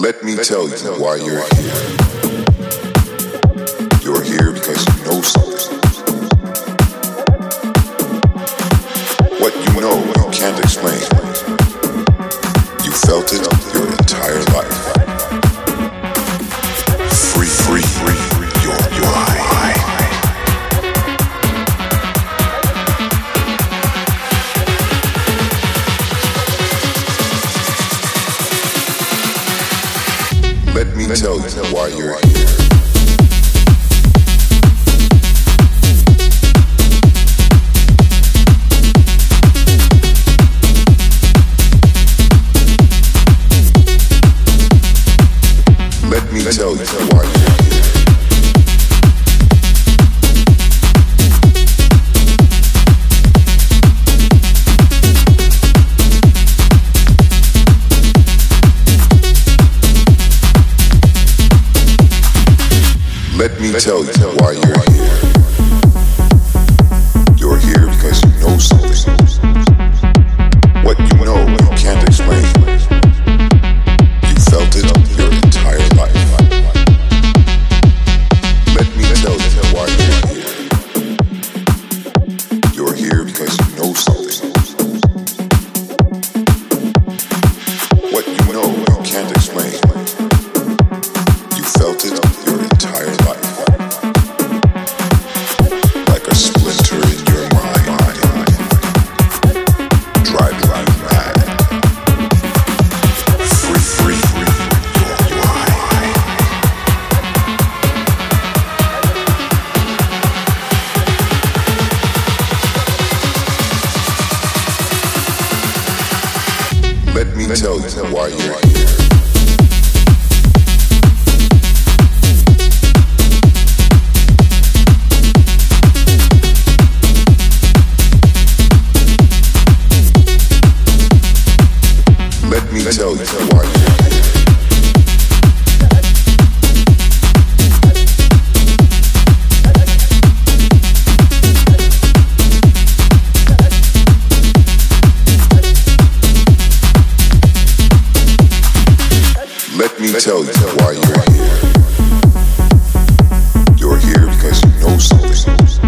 Let me tell you why you're here. You're here because you know something. What you know, you can't explain. You felt it You why you're here. Let me tell you why you're here. You're here because you know something. Me tell you why you're here. you're here. You're here because you know something.